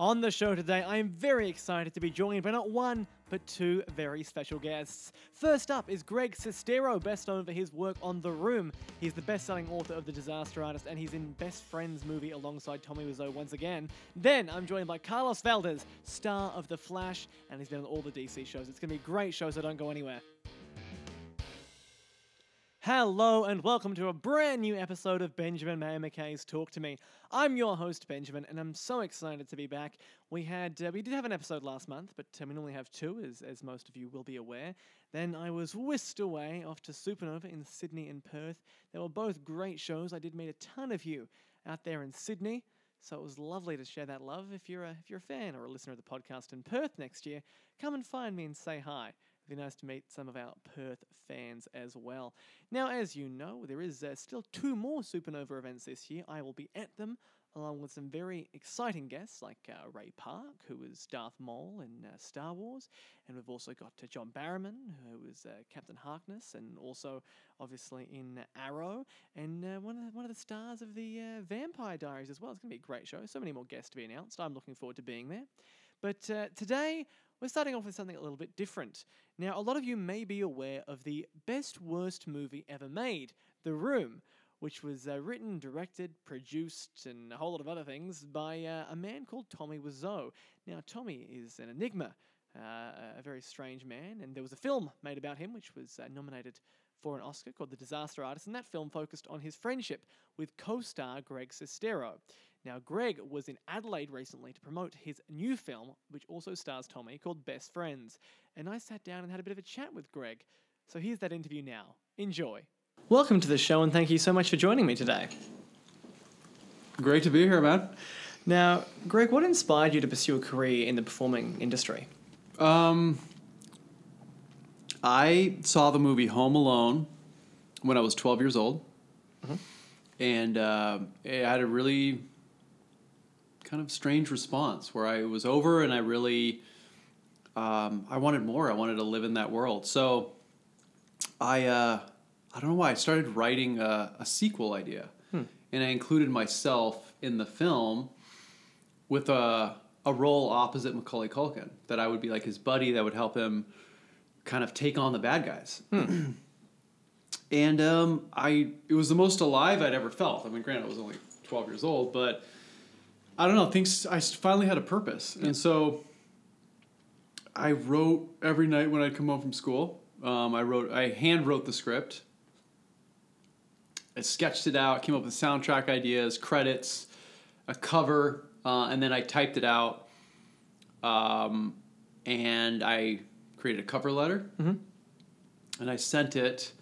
On the show today, I am very excited to be joined by not one, but two very special guests. First up is Greg Sestero, best known for his work on The Room. He's the best selling author of The Disaster Artist, and he's in Best Friends movie alongside Tommy Wiseau once again. Then I'm joined by Carlos Valdes, star of The Flash, and he's been on all the DC shows. It's going to be a great show, so don't go anywhere. Hello and welcome to a brand new episode of Benjamin Mayer McKay's Talk to Me. I'm your host Benjamin, and I'm so excited to be back. We had uh, we did have an episode last month, but uh, we normally have two, as as most of you will be aware. Then I was whisked away off to Supernova in Sydney and Perth. They were both great shows. I did meet a ton of you out there in Sydney. So it was lovely to share that love. If you're a, if you're a fan or a listener of the podcast in Perth next year, come and find me and say hi. Be nice to meet some of our Perth fans as well. Now, as you know, there is uh, still two more Supernova events this year. I will be at them along with some very exciting guests like uh, Ray Park, who is Darth Maul in uh, Star Wars, and we've also got uh, John Barrowman, who is uh, Captain Harkness, and also obviously in Arrow, and uh, one of the, one of the stars of the uh, Vampire Diaries as well. It's going to be a great show. So many more guests to be announced. I'm looking forward to being there. But today we're starting off with something a little bit different. Now, a lot of you may be aware of the best worst movie ever made, The Room, which was uh, written, directed, produced, and a whole lot of other things by uh, a man called Tommy Wiseau. Now, Tommy is an enigma, uh, a very strange man, and there was a film made about him which was uh, nominated for an Oscar called The Disaster Artist, and that film focused on his friendship with co star Greg Sestero. Now, Greg was in Adelaide recently to promote his new film, which also stars Tommy, called Best Friends. And I sat down and had a bit of a chat with Greg. So here's that interview now. Enjoy. Welcome to the show, and thank you so much for joining me today. Great to be here, man. Now, Greg, what inspired you to pursue a career in the performing industry? Um, I saw the movie Home Alone when I was 12 years old. Mm-hmm. And uh, it had a really kind of strange response where I was over and I really um, I wanted more. I wanted to live in that world. So I uh, I don't know why I started writing a, a sequel idea, hmm. and I included myself in the film with a a role opposite Macaulay Culkin that I would be like his buddy that would help him kind of take on the bad guys. Hmm. and um, I it was the most alive I'd ever felt. I mean, granted, I was only twelve years old, but I don't know. Things I finally had a purpose, yeah. and so I wrote every night when I'd come home from school. Um, I wrote, I hand wrote the script. I sketched it out, came up with soundtrack ideas, credits, a cover, uh, and then I typed it out. Um, and I created a cover letter, mm-hmm. and I sent it.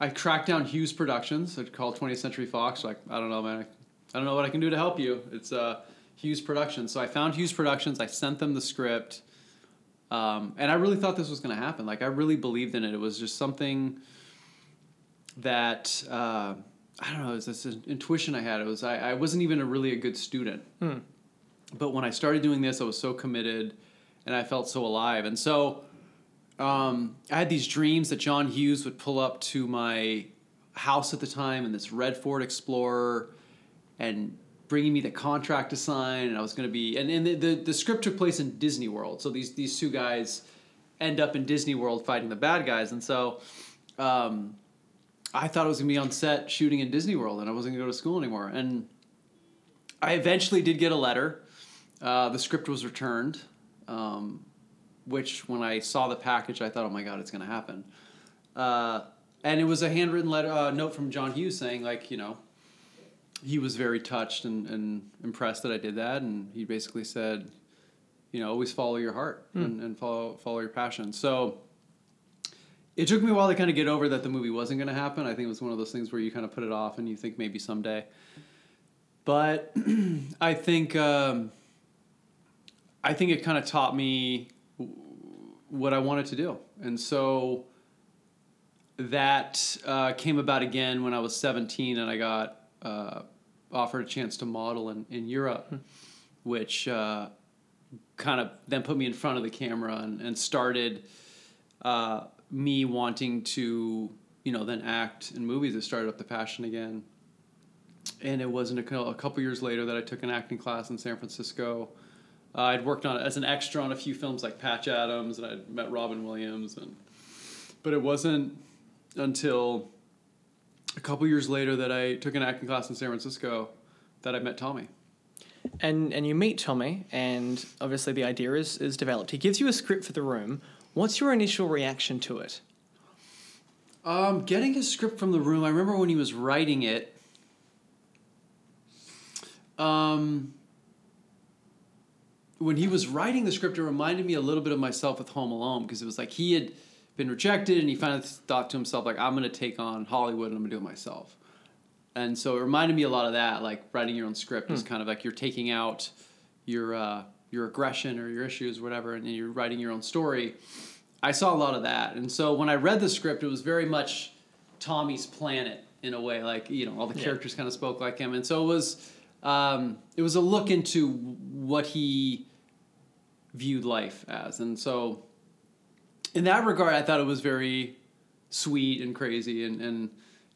I tracked down Hughes Productions. I called 20th Century Fox. Like, I don't know, man. I don't know what I can do to help you. It's uh, Hughes Productions. So I found Hughes Productions. I sent them the script, um, and I really thought this was going to happen. Like I really believed in it. It was just something that uh, I don't know. It was this intuition I had. It was I, I wasn't even a really a good student, hmm. but when I started doing this, I was so committed, and I felt so alive. And so um, I had these dreams that John Hughes would pull up to my house at the time in this red Ford Explorer and bringing me the contract to sign, and I was going to be and, and the, the, the script took place in Disney World, so these these two guys end up in Disney World fighting the bad guys, and so. Um, I thought I was gonna be on set shooting in Disney World, and I wasn't gonna go to school anymore. And I eventually did get a letter. Uh, the script was returned, um, which when I saw the package, I thought, "Oh my god, it's gonna happen." Uh, and it was a handwritten letter, uh, note from John Hughes saying, like, you know, he was very touched and, and impressed that I did that, and he basically said, you know, always follow your heart mm. and, and follow follow your passion. So it took me a while to kind of get over that the movie wasn't going to happen. I think it was one of those things where you kind of put it off and you think maybe someday. But I think um, I think it kind of taught me what I wanted to do, and so that uh, came about again when I was 17 and I got uh, offered a chance to model in, in Europe, hmm. which uh, kind of then put me in front of the camera and, and started uh, me wanting to, you know, then act in movies. It started up the passion again. And it wasn't a, a couple years later that I took an acting class in San Francisco. Uh, I'd worked on it as an extra on a few films like Patch Adams, and I'd met Robin Williams, and but it wasn't until a couple years later that I took an acting class in San Francisco that I met Tommy. And and you meet Tommy, and obviously the idea is is developed. He gives you a script for the room. What's your initial reaction to it? Um, getting his script from the room, I remember when he was writing it. Um, when he was writing the script, it reminded me a little bit of myself with Home Alone because it was like he had been rejected and he finally thought to himself like I'm going to take on Hollywood and I'm going to do it myself. And so it reminded me a lot of that, like writing your own script is kind of like you're taking out your uh, your aggression or your issues, whatever, and you're writing your own story. I saw a lot of that, and so when I read the script, it was very much Tommy's planet in a way. Like you know, all the Yeah. characters kind of spoke like him, and so it was um, it was a look into what he viewed life as, and so in that regard, I thought it was very sweet and crazy and and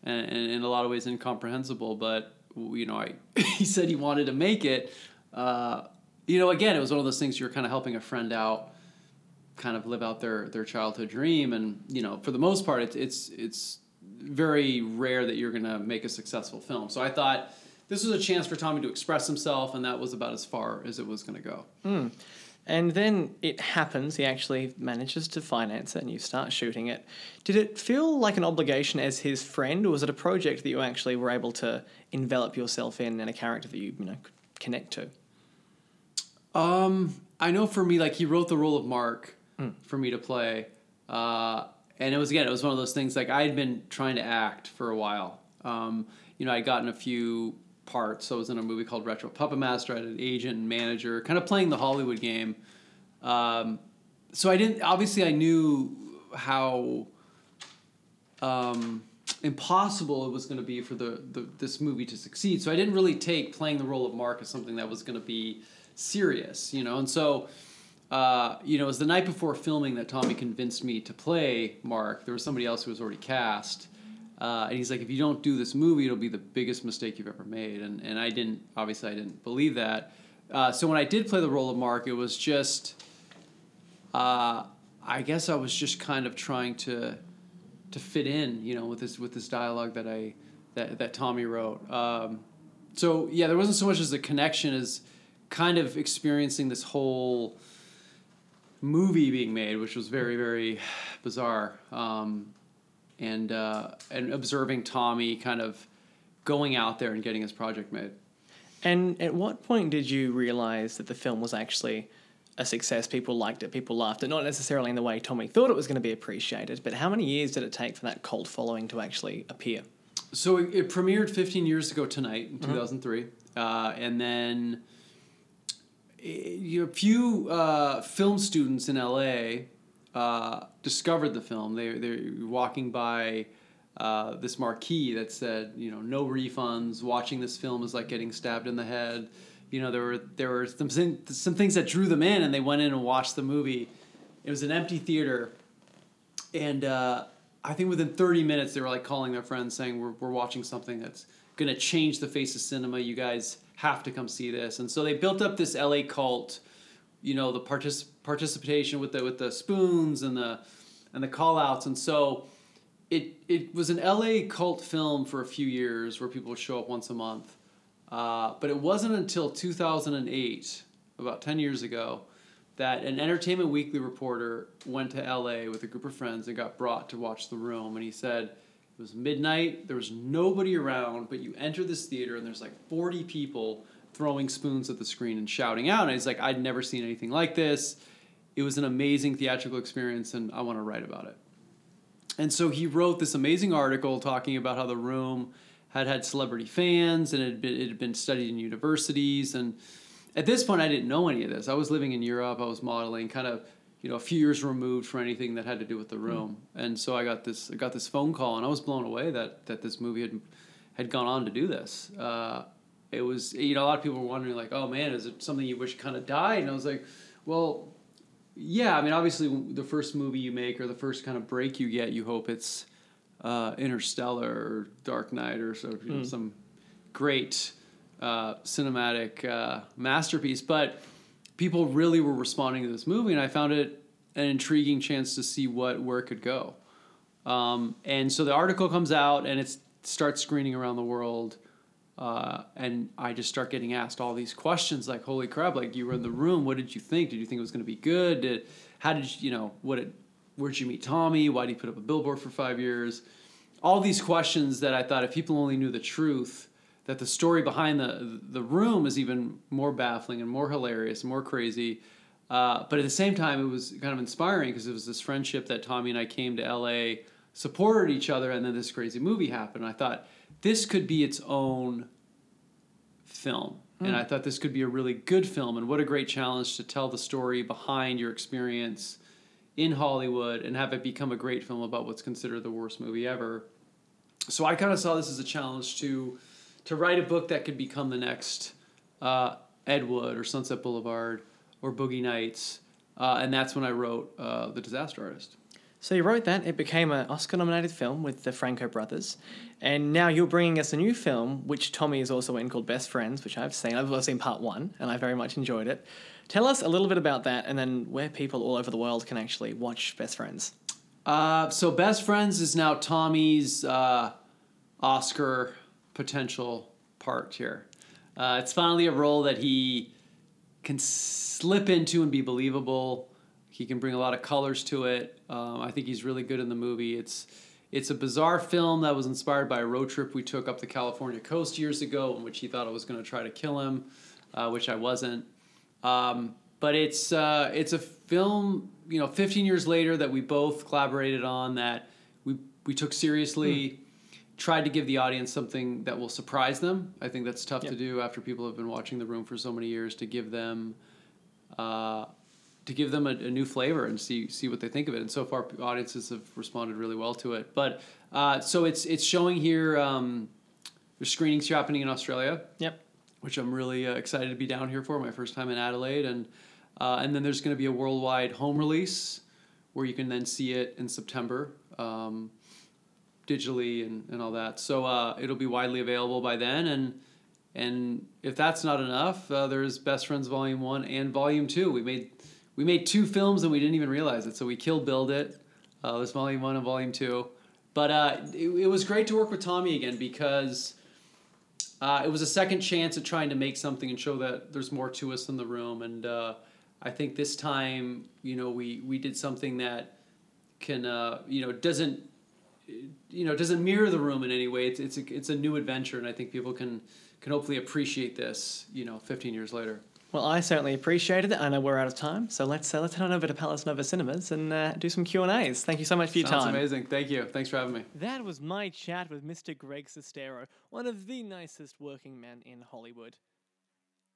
and, and in a lot of ways incomprehensible. But you know, I he said he wanted to make it. Uh, you know, again, it was one of those things you're kind of helping a friend out, kind of live out their their childhood dream, and you know, for the most part, it's it's it's very rare that you're gonna make a successful film. So I thought this was a chance for Tommy to express himself, and that was about as far as it was gonna go. And then it happens. He actually manages to finance it, and you start shooting it. Did it feel like an obligation as his friend, or was it a project that you actually were able to envelop yourself in and a character that you you know could connect to? Um, I know for me, like he wrote the role of Mark for me to play, uh, and it was again, it was one of those things. Like I had been trying to act for a while. Um, you know, I'd gotten a few parts. So I was in a movie called Retro Puppet Master. I had an agent and manager, kind of playing the Hollywood game. Um, so I didn't. Obviously, I knew how um, impossible it was going to be for the, the this movie to succeed. So I didn't really take playing the role of Mark as something that was going to be serious, you know. And so, uh, you know, it was the night before filming that Tommy convinced me to play Mark. There was somebody else who was already cast. Uh, and he's like, if you don't do this movie, it'll be the biggest mistake you've ever made. And, and I didn't, obviously, I didn't believe that. Uh, so when I did play the role of Mark, it was just, uh, I guess I was just kind of trying to to fit in, you know, with this with this dialogue that I that that Tommy wrote. Um, so yeah, there wasn't so much as a connection as kind of experiencing this whole movie being made, which was very very bizarre, um, and uh, and observing Tommy kind of going out there and getting his project made. And at what point did you realize that the film was actually a success? People liked it, people laughed it, not necessarily in the way Tommy thought it was going to be appreciated, but how many years did it take for that cult following to actually appear? So it, it premiered 15 years ago tonight in 2003, uh, and then eh, a few uh, film students in LA uh, discovered the film. They they were walking by uh, this marquee that said, you know, no refunds. Watching this film is like getting stabbed in the head. You know, there were there were some some things that drew them in, and they went in and watched the movie. It was an empty theater, and uh, I think within 30 minutes they were like calling their friends saying we're, we're watching something that's going to change the face of cinema you guys have to come see this and so they built up this la cult you know the partic- participation with the with the spoons and the and the call outs and so it it was an la cult film for a few years where people would show up once a month. Uh, but it wasn't until 2008 about 10 years ago that an Entertainment Weekly reporter went to LA with a group of friends and got brought to watch The Room. And he said it was midnight, there was nobody around, but you enter this theater and there's like 40 people throwing spoons at the screen and shouting out. And he's like, I'd never seen anything like this. It was an amazing theatrical experience, and I want to write about it. And so he wrote this amazing article talking about how The Room had had celebrity fans and it had been, it had been studied in universities and at this point, I didn't know any of this. I was living in Europe. I was modeling, kind of, you know, a few years removed from anything that had to do with the room. And so I got this, I got this phone call, and I was blown away that that this movie had had gone on to do this. Uh, it was, you know, a lot of people were wondering, like, oh man, is it something you wish kind of died? And I was like, well, yeah. I mean, obviously, the first movie you make or the first kind of break you get, you hope it's uh, Interstellar or Dark Knight or so, you know, some great uh, cinematic uh, masterpiece. But people really were responding to this movie, and I found it an intriguing chance to see what where it could go. Um, and so the article comes out, and it starts screening around the world. Uh, and I just start getting asked all these questions like, "Holy crap! Like you were in the room. What did you think? Did you think it was going to be good? Did, how did you, you know what? It, where'd you meet Tommy? Why did he put up a billboard for five years? All these questions that I thought if people only knew the truth, that the story behind the the room is even more baffling and more hilarious, and more crazy. Uh, but at the same time, it was kind of inspiring because it was this friendship that Tommy and I came to LA, supported each other, and then this crazy movie happened. I thought this could be its own film. Mm. And I thought this could be a really good film. And what a great challenge to tell the story behind your experience in Hollywood and have it become a great film about what's considered the worst movie ever. So I kind of saw this as a challenge to to write a book that could become the next uh, Ed Wood or Sunset Boulevard or Boogie Nights. Uh, and that's when I wrote uh, The Disaster Artist. So you wrote that. It became an Oscar-nominated film with the Franco brothers, and now you're bringing us a new film, which Tommy is also in, called Best Friends, which I've seen. I've seen part one, and I very much enjoyed it. Tell us a little bit about that, and then where people all over the world can actually watch Best Friends. Uh, so Best Friends is now Tommy's uh, Oscar potential part here. Uh, it's finally a role that he can slip into and be believable. He can bring a lot of colors to it. Um, I think he's really good in the movie. It's it's a bizarre film that was inspired by a road trip we took up the California coast years ago, in which he thought I was going to try to kill him, uh, which I wasn't. Um, but it's uh, it's a film, you know, 15 years later that we both collaborated on that we we took seriously. Hmm. Tried to give the audience something that will surprise them. I think that's tough yep. to do after people have been watching The Room for so many years. To give them uh, to give them a, a, new flavor and see see what they think of it. And so far, audiences have responded really well to it. But uh, so it's it's showing here. Um, there's screenings happening in Australia. Yep. Which I'm really uh, excited to be down here for my first time in Adelaide, and uh, and then there's going to be a worldwide home release where you can then see it in September. Um, digitally and, and all that so uh, it'll be widely available by then and and if that's not enough, uh, there's Best Friends Volume One and Volume Two. We made we made two films and we didn't even realize it. So we Kill build it. Uh, there's Volume One and Volume Two. But uh, it, it, was great to work with Tommy again because uh, it was a second chance at trying to make something and show that there's more to us in the room. And uh, I think this time, you know, we we did something that can, uh, you know, doesn't you know doesn't mirror the room in any way. It's it's a, it's a new adventure, and I think people can can hopefully appreciate this, you know, 15 years later. Well, I certainly appreciated it. I know we're out of time, so let's uh, let's head on over to Palace Nova Cinemas and uh, do some Q and A's. Thank you so much for your Sounds time. amazing. Thank you. Thanks for having me. That was my chat with Mr. Greg Sestero, one of the nicest working men in Hollywood.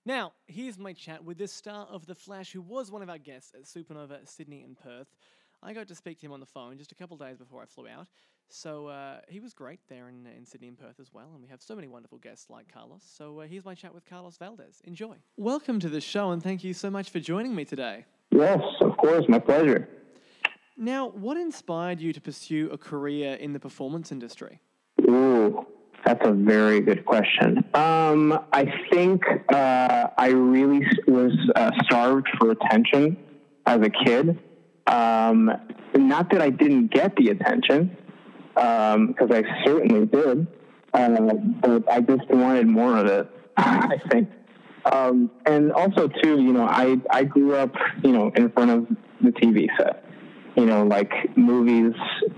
Now, here's my chat with the star of The Flash, who was one of our guests at Supernova Sydney and Perth. I got to speak to him on the phone just a couple days before I flew out. So uh, he was great there in, in Sydney and Perth as well, and we have so many wonderful guests like Carlos. So uh, here's my chat with Carlos Valdes. Enjoy. Welcome to the show, and thank you so much for joining me today. Yes, of course, my pleasure. Now, what inspired you to pursue a career in the performance industry? Ooh, that's a very good question. Um, I think uh, I really was uh, starved for attention as a kid. Um, not that I didn't get the attention, because um, I certainly did, uh, but I just wanted more of it. I think, um, and also too, you know, I I grew up, you know, in front of the TV set. You know, like movies,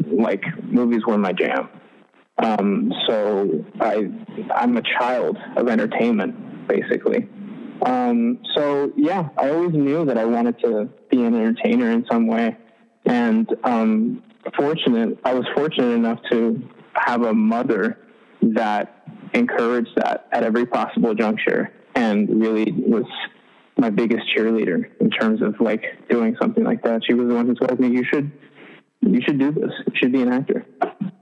like movies were my jam. Um, so I I'm a child of entertainment, basically. Um, so yeah, I always knew that I wanted to be an entertainer in some way, and um, fortunate. I was fortunate enough to have a mother that encouraged that at every possible juncture, and really was my biggest cheerleader in terms of like doing something like that. She was the one who told me you should you should do this. You should be an actor.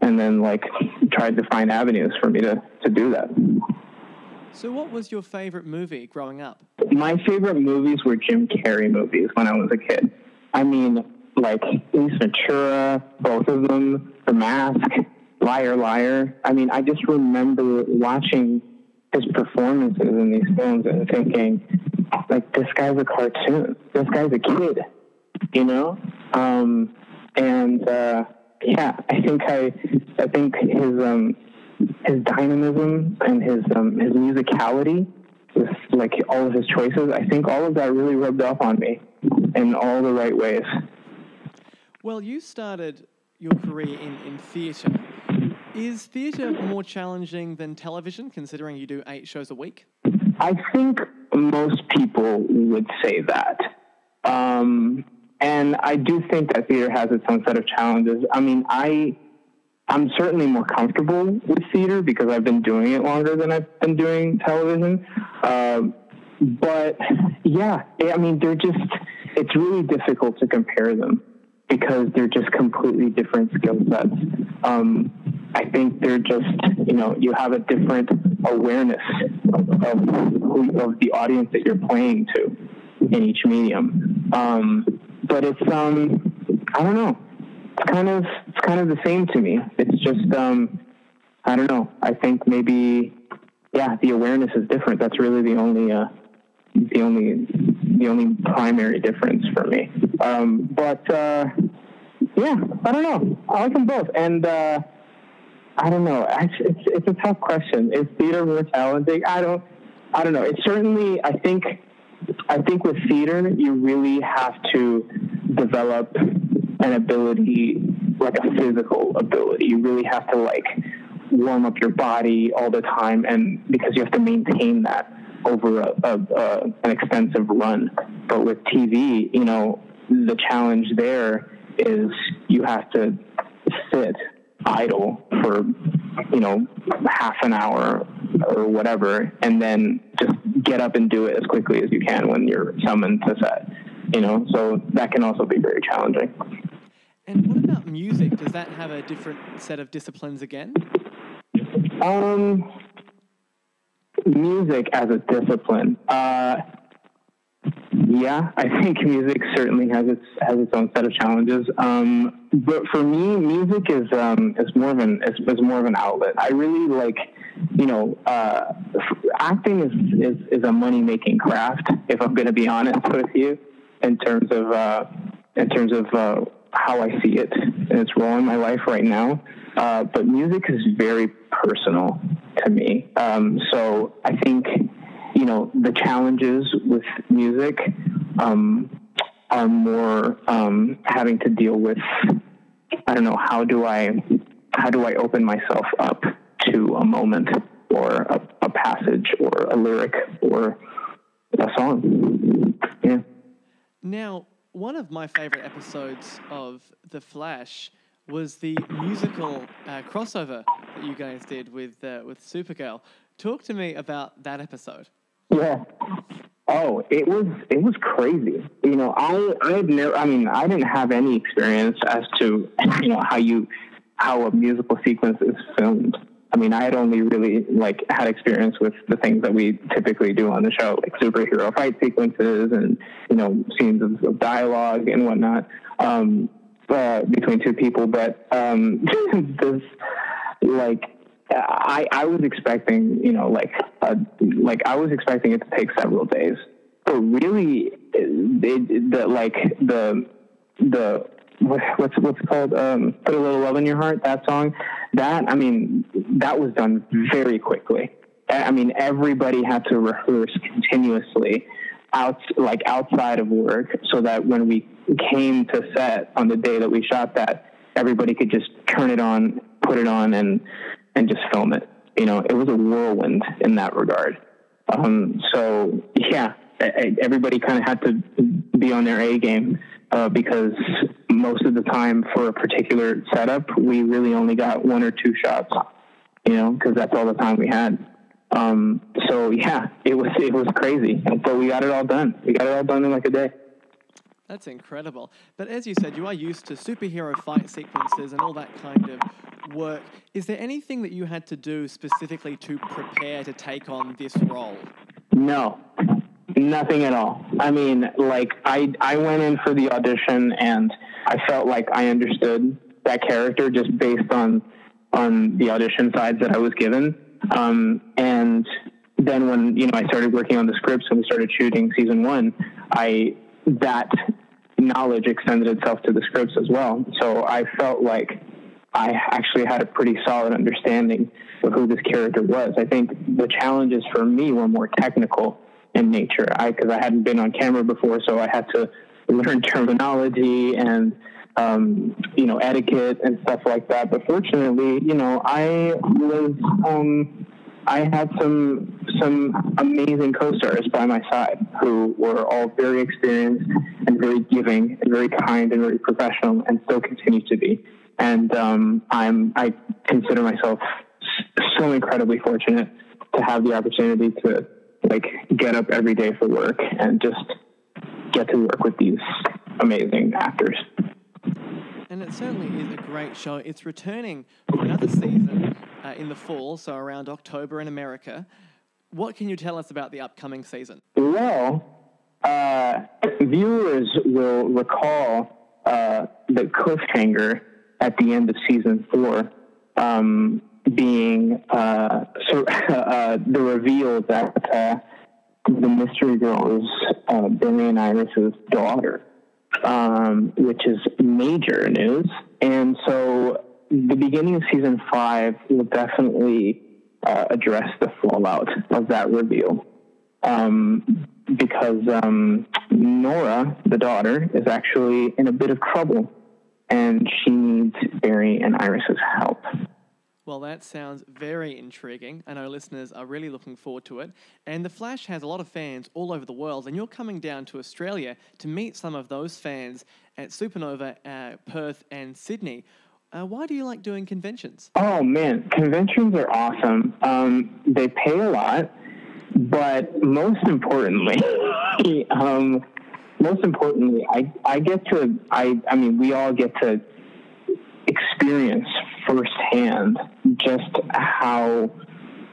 And then like tried to find avenues for me to, to do that. So, what was your favorite movie growing up? My favorite movies were Jim Carrey movies when I was a kid. I mean, like Ace Ventura, both of them, The Mask, Liar Liar. I mean, I just remember watching his performances in these films and thinking, like this guy's a cartoon. This guy's a kid, you know. Um, and uh, yeah, I think I, I think his um, his dynamism and his um, his musicality, with like all of his choices, I think all of that really rubbed off on me in all the right ways. Well, you started your career in, in theatre. Is theatre more challenging than television, considering you do eight shows a week? I think most people would say that. Um, and I do think that theater has its own set of challenges. I mean, I I'm certainly more comfortable with theater because I've been doing it longer than I've been doing television. Uh, but yeah, I mean, they're just it's really difficult to compare them because they're just completely different skill sets. Um, I think they're just, you know, you have a different awareness of, of, of the audience that you're playing to in each medium. Um, but it's, um, I don't know, it's kind of, it's kind of the same to me. It's just, um, I don't know. I think maybe, yeah, the awareness is different. That's really the only, uh, the only, the only primary difference for me. Um, but, uh, yeah, I don't know. I like them both. And, uh, I don't know. It's, it's, it's a tough question. Is theater more challenging? I don't. I don't know. It's certainly. I think. I think with theater, you really have to develop an ability, like a physical ability. You really have to like warm up your body all the time, and because you have to maintain that over a, a, a, an extensive run. But with TV, you know, the challenge there is you have to sit idle for you know half an hour or whatever and then just get up and do it as quickly as you can when you're summoned to set you know? So that can also be very challenging. And what about music? Does that have a different set of disciplines again? Um music as a discipline. Uh yeah, I think music certainly has its has its own set of challenges. Um, but for me, music is um, is more of an is, is more of an outlet. I really like, you know, uh, acting is, is is a money making craft. If I'm going to be honest with you, in terms of uh, in terms of uh, how I see it and its role in my life right now. Uh, but music is very personal to me. Um, so I think you know, the challenges with music um, are more um, having to deal with. I don't know how do I how do I open myself up to a moment or a, a passage or a lyric or a song. Yeah. Now, one of my favorite episodes of The Flash was the musical uh, crossover that you guys did with uh, with Supergirl. Talk to me about that episode. Yeah. Oh, it was it was crazy. You know, I I've never. I mean, I didn't have any experience as to you know how you how a musical sequence is filmed. I mean, I had only really like had experience with the things that we typically do on the show, like superhero fight sequences and you know scenes of, of dialogue and whatnot um, uh, between two people. But um, this like I, I was expecting, you know, like, a, like I was expecting it to take several days, but really, it, the like the the what's what's called um, "Put a Little Love in Your Heart" that song. That I mean, that was done very quickly. I mean, everybody had to rehearse continuously out like outside of work, so that when we came to set on the day that we shot that, everybody could just turn it on, put it on, and and just film it. You know, it was a whirlwind in that regard. Um, so yeah, everybody kind of had to be on their A game uh, because most of the time for a particular setup, we really only got one or two shots. You know, because that's all the time we had. Um, so yeah, it was it was crazy, but we got it all done. We got it all done in like a day. That's incredible. But as you said, you are used to superhero fight sequences and all that kind of work. Is there anything that you had to do specifically to prepare to take on this role? No, nothing at all. I mean, like I I went in for the audition and I felt like I understood that character just based on on the audition sides that I was given. Um, and then when you know I started working on the scripts and we started shooting season one, I that knowledge extended itself to the scripts as well. So I felt like I actually had a pretty solid understanding of who this character was. I think the challenges for me were more technical in nature. I because I hadn't been on camera before, so I had to learn terminology and um, you know etiquette and stuff like that. But fortunately, you know, I was um, I had some some amazing co-stars by my side who were all very experienced and very giving and very kind and very professional, and still continue to be and um, I'm I consider myself so incredibly fortunate to have the opportunity to like get up every day for work and just get to work with these amazing actors. And it certainly is a great show. It's returning for another season uh, in the fall, so around October in America. What can you tell us about the upcoming season? Well, uh, viewers will recall uh, the cliffhanger at the end of season four, um, being uh, so, uh, the reveal that uh, the mystery girl is uh, Billy and Iris's daughter, um, which is major news. And so the beginning of season five will definitely uh, address the fallout of that reveal. Um, because um, Nora, the daughter, is actually in a bit of trouble and she needs Barry and Iris's help. Well, that sounds very intriguing. I know listeners are really looking forward to it. And The Flash has a lot of fans all over the world, and you're coming down to Australia to meet some of those fans at Supernova, uh, Perth, and Sydney. Uh, why do you like doing conventions? Oh, man, conventions are awesome. Um, they pay a lot, but most importantly, um, most importantly, I, I get to, I, I mean, we all get to experience firsthand just how,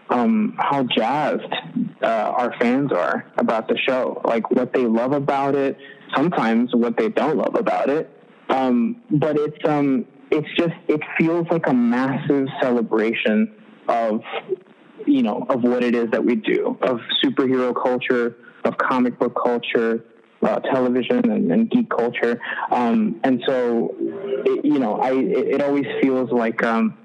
um, how jazzed uh, our fans are about the show, like what they love about it, sometimes what they don't love about it. Um, but it's, um, it's just, it feels like a massive celebration of, you know, of what it is that we do, of superhero culture, of comic book culture, uh, television and, and, geek culture. Um, and so, it, you know, I it, it always feels like um,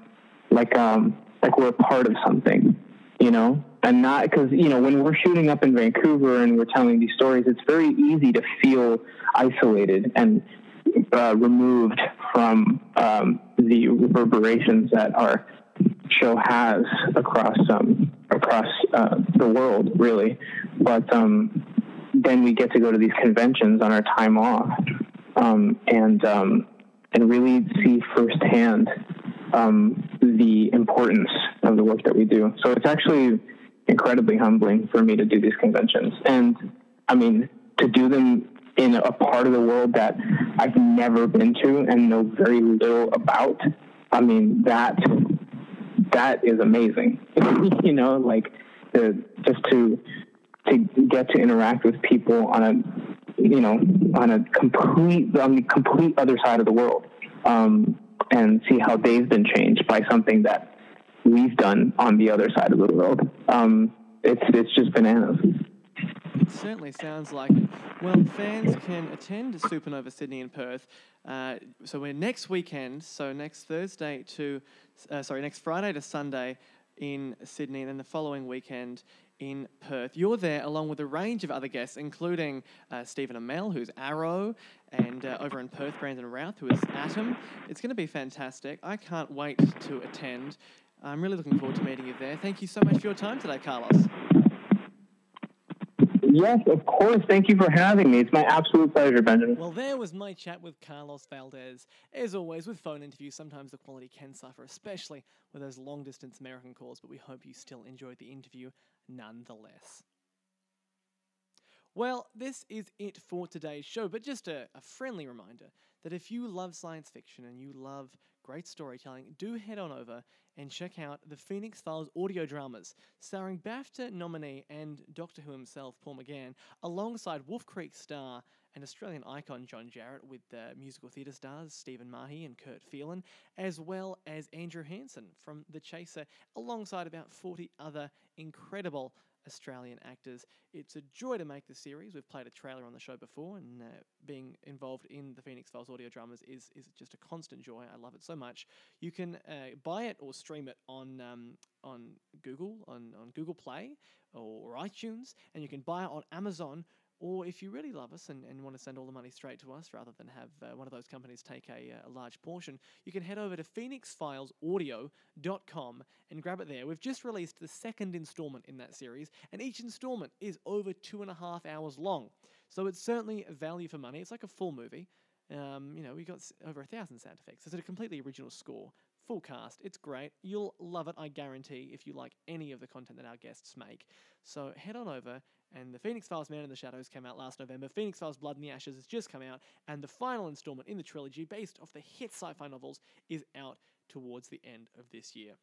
like um, like we're a part of something, you know, and not because you know when we're shooting up in Vancouver and we're telling these stories, it's very easy to feel isolated and uh, removed from um, the reverberations that our show has across um, across uh, the world, really. But um, then we get to go to these conventions on our time off um, and um, and really see firsthand um, the importance of the work that we do. So it's actually incredibly humbling for me to do these conventions, and I mean to do them in a part of the world that I've never been to and know very little about. I mean that that is amazing. you know, like the, just to to get to interact with people on a you know on a complete on the complete other side of the world um, and see how they've been changed by something that we've done on the other side of the world. Um, it's it's just bananas. It certainly sounds like it. Well, fans can attend Supernova Sydney and Perth. Uh, so we're next weekend, so next Thursday to, uh, sorry, next Friday to Sunday in Sydney, and then the following weekend in Perth. You're there along with a range of other guests, including uh, Stephen Amell, who's Arrow, and uh, over in Perth, Brandon Routh, who is Atom. It's going to be fantastic. I can't wait to attend. I'm really looking forward to meeting you there. Thank you so much for your time today, Carlos. Yes, of course. Thank you for having me. It's my absolute pleasure, Benjamin. Well, there was my chat with Carlos Valdes. As always, with phone interviews, sometimes the quality can suffer, especially with those long distance American calls, but we hope you still enjoyed the interview nonetheless. Well, this is it for today's show, but just a, a, friendly reminder that if you love science fiction and you love great storytelling, do head on over and check out the Phoenix Files audio dramas, starring BAFTA nominee and Doctor Who himself, Paul McGann, alongside Wolf Creek star and Australian icon John Jarratt, with the musical theatre stars Stephen Mahy and Kurt Phelan, as well as Andrew Hansen from The Chaser, alongside about 40 other incredible Australian actors. It's a joy to make the series. We've played a trailer on the show before, and uh, being involved in the Phoenix Files audio dramas is, is just a constant joy. I love it so much. You can uh, buy it or stream it on um, on Google, on, on Google Play or, or iTunes, and you can buy it on Amazon. Or if you really love us and, and want to send all the money straight to us rather than have uh, one of those companies take a, a large portion, you can head over to phoenixfilesaudio.com and grab it there. We've just released the second installment in that series, and each installment is over two and a half hours long. So it's certainly value for money. It's like a full movie. Um, you know, we got over a thousand sound effects. It's a completely original score, full cast. It's great. You'll love it, I guarantee, if you like any of the content that our guests make. So head on over. And the Phoenix Files Man in the Shadows came out last November. Phoenix Files Blood in the Ashes has just come out. And the final installment in the trilogy, based off the hit sci fi novels, is out towards the end of this year.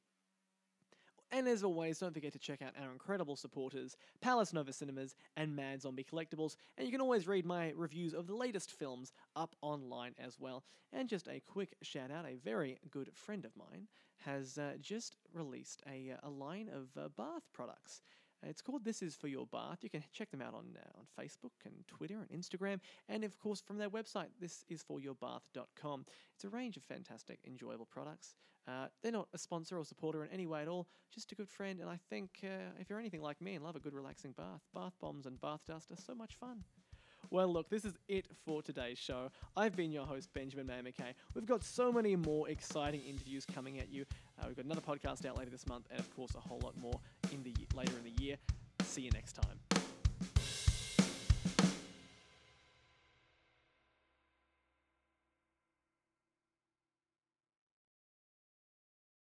And as always, don't forget to check out our incredible supporters, Palace Nova Cinemas and Mad Zombie Collectibles. And you can always read my reviews of the latest films up online as well. And just a quick shout out a very good friend of mine has uh, just released a, a line of uh, bath products. It's called This Is For Your Bath. You can check them out on, uh, on Facebook and Twitter and Instagram, and of course from their website, thisisforyourbath.com. It's a range of fantastic, enjoyable products. Uh, they're not a sponsor or supporter in any way at all, just a good friend, and I think uh, if you're anything like me and love a good relaxing bath, bath bombs and bath dust are so much fun. Well, look, this is it for today's show. I've been your host, Benjamin Mayer McKay. We've got so many more exciting interviews coming at you. Uh, we've got another podcast out later this month, and of course, a whole lot more in the later in the year. See you next time.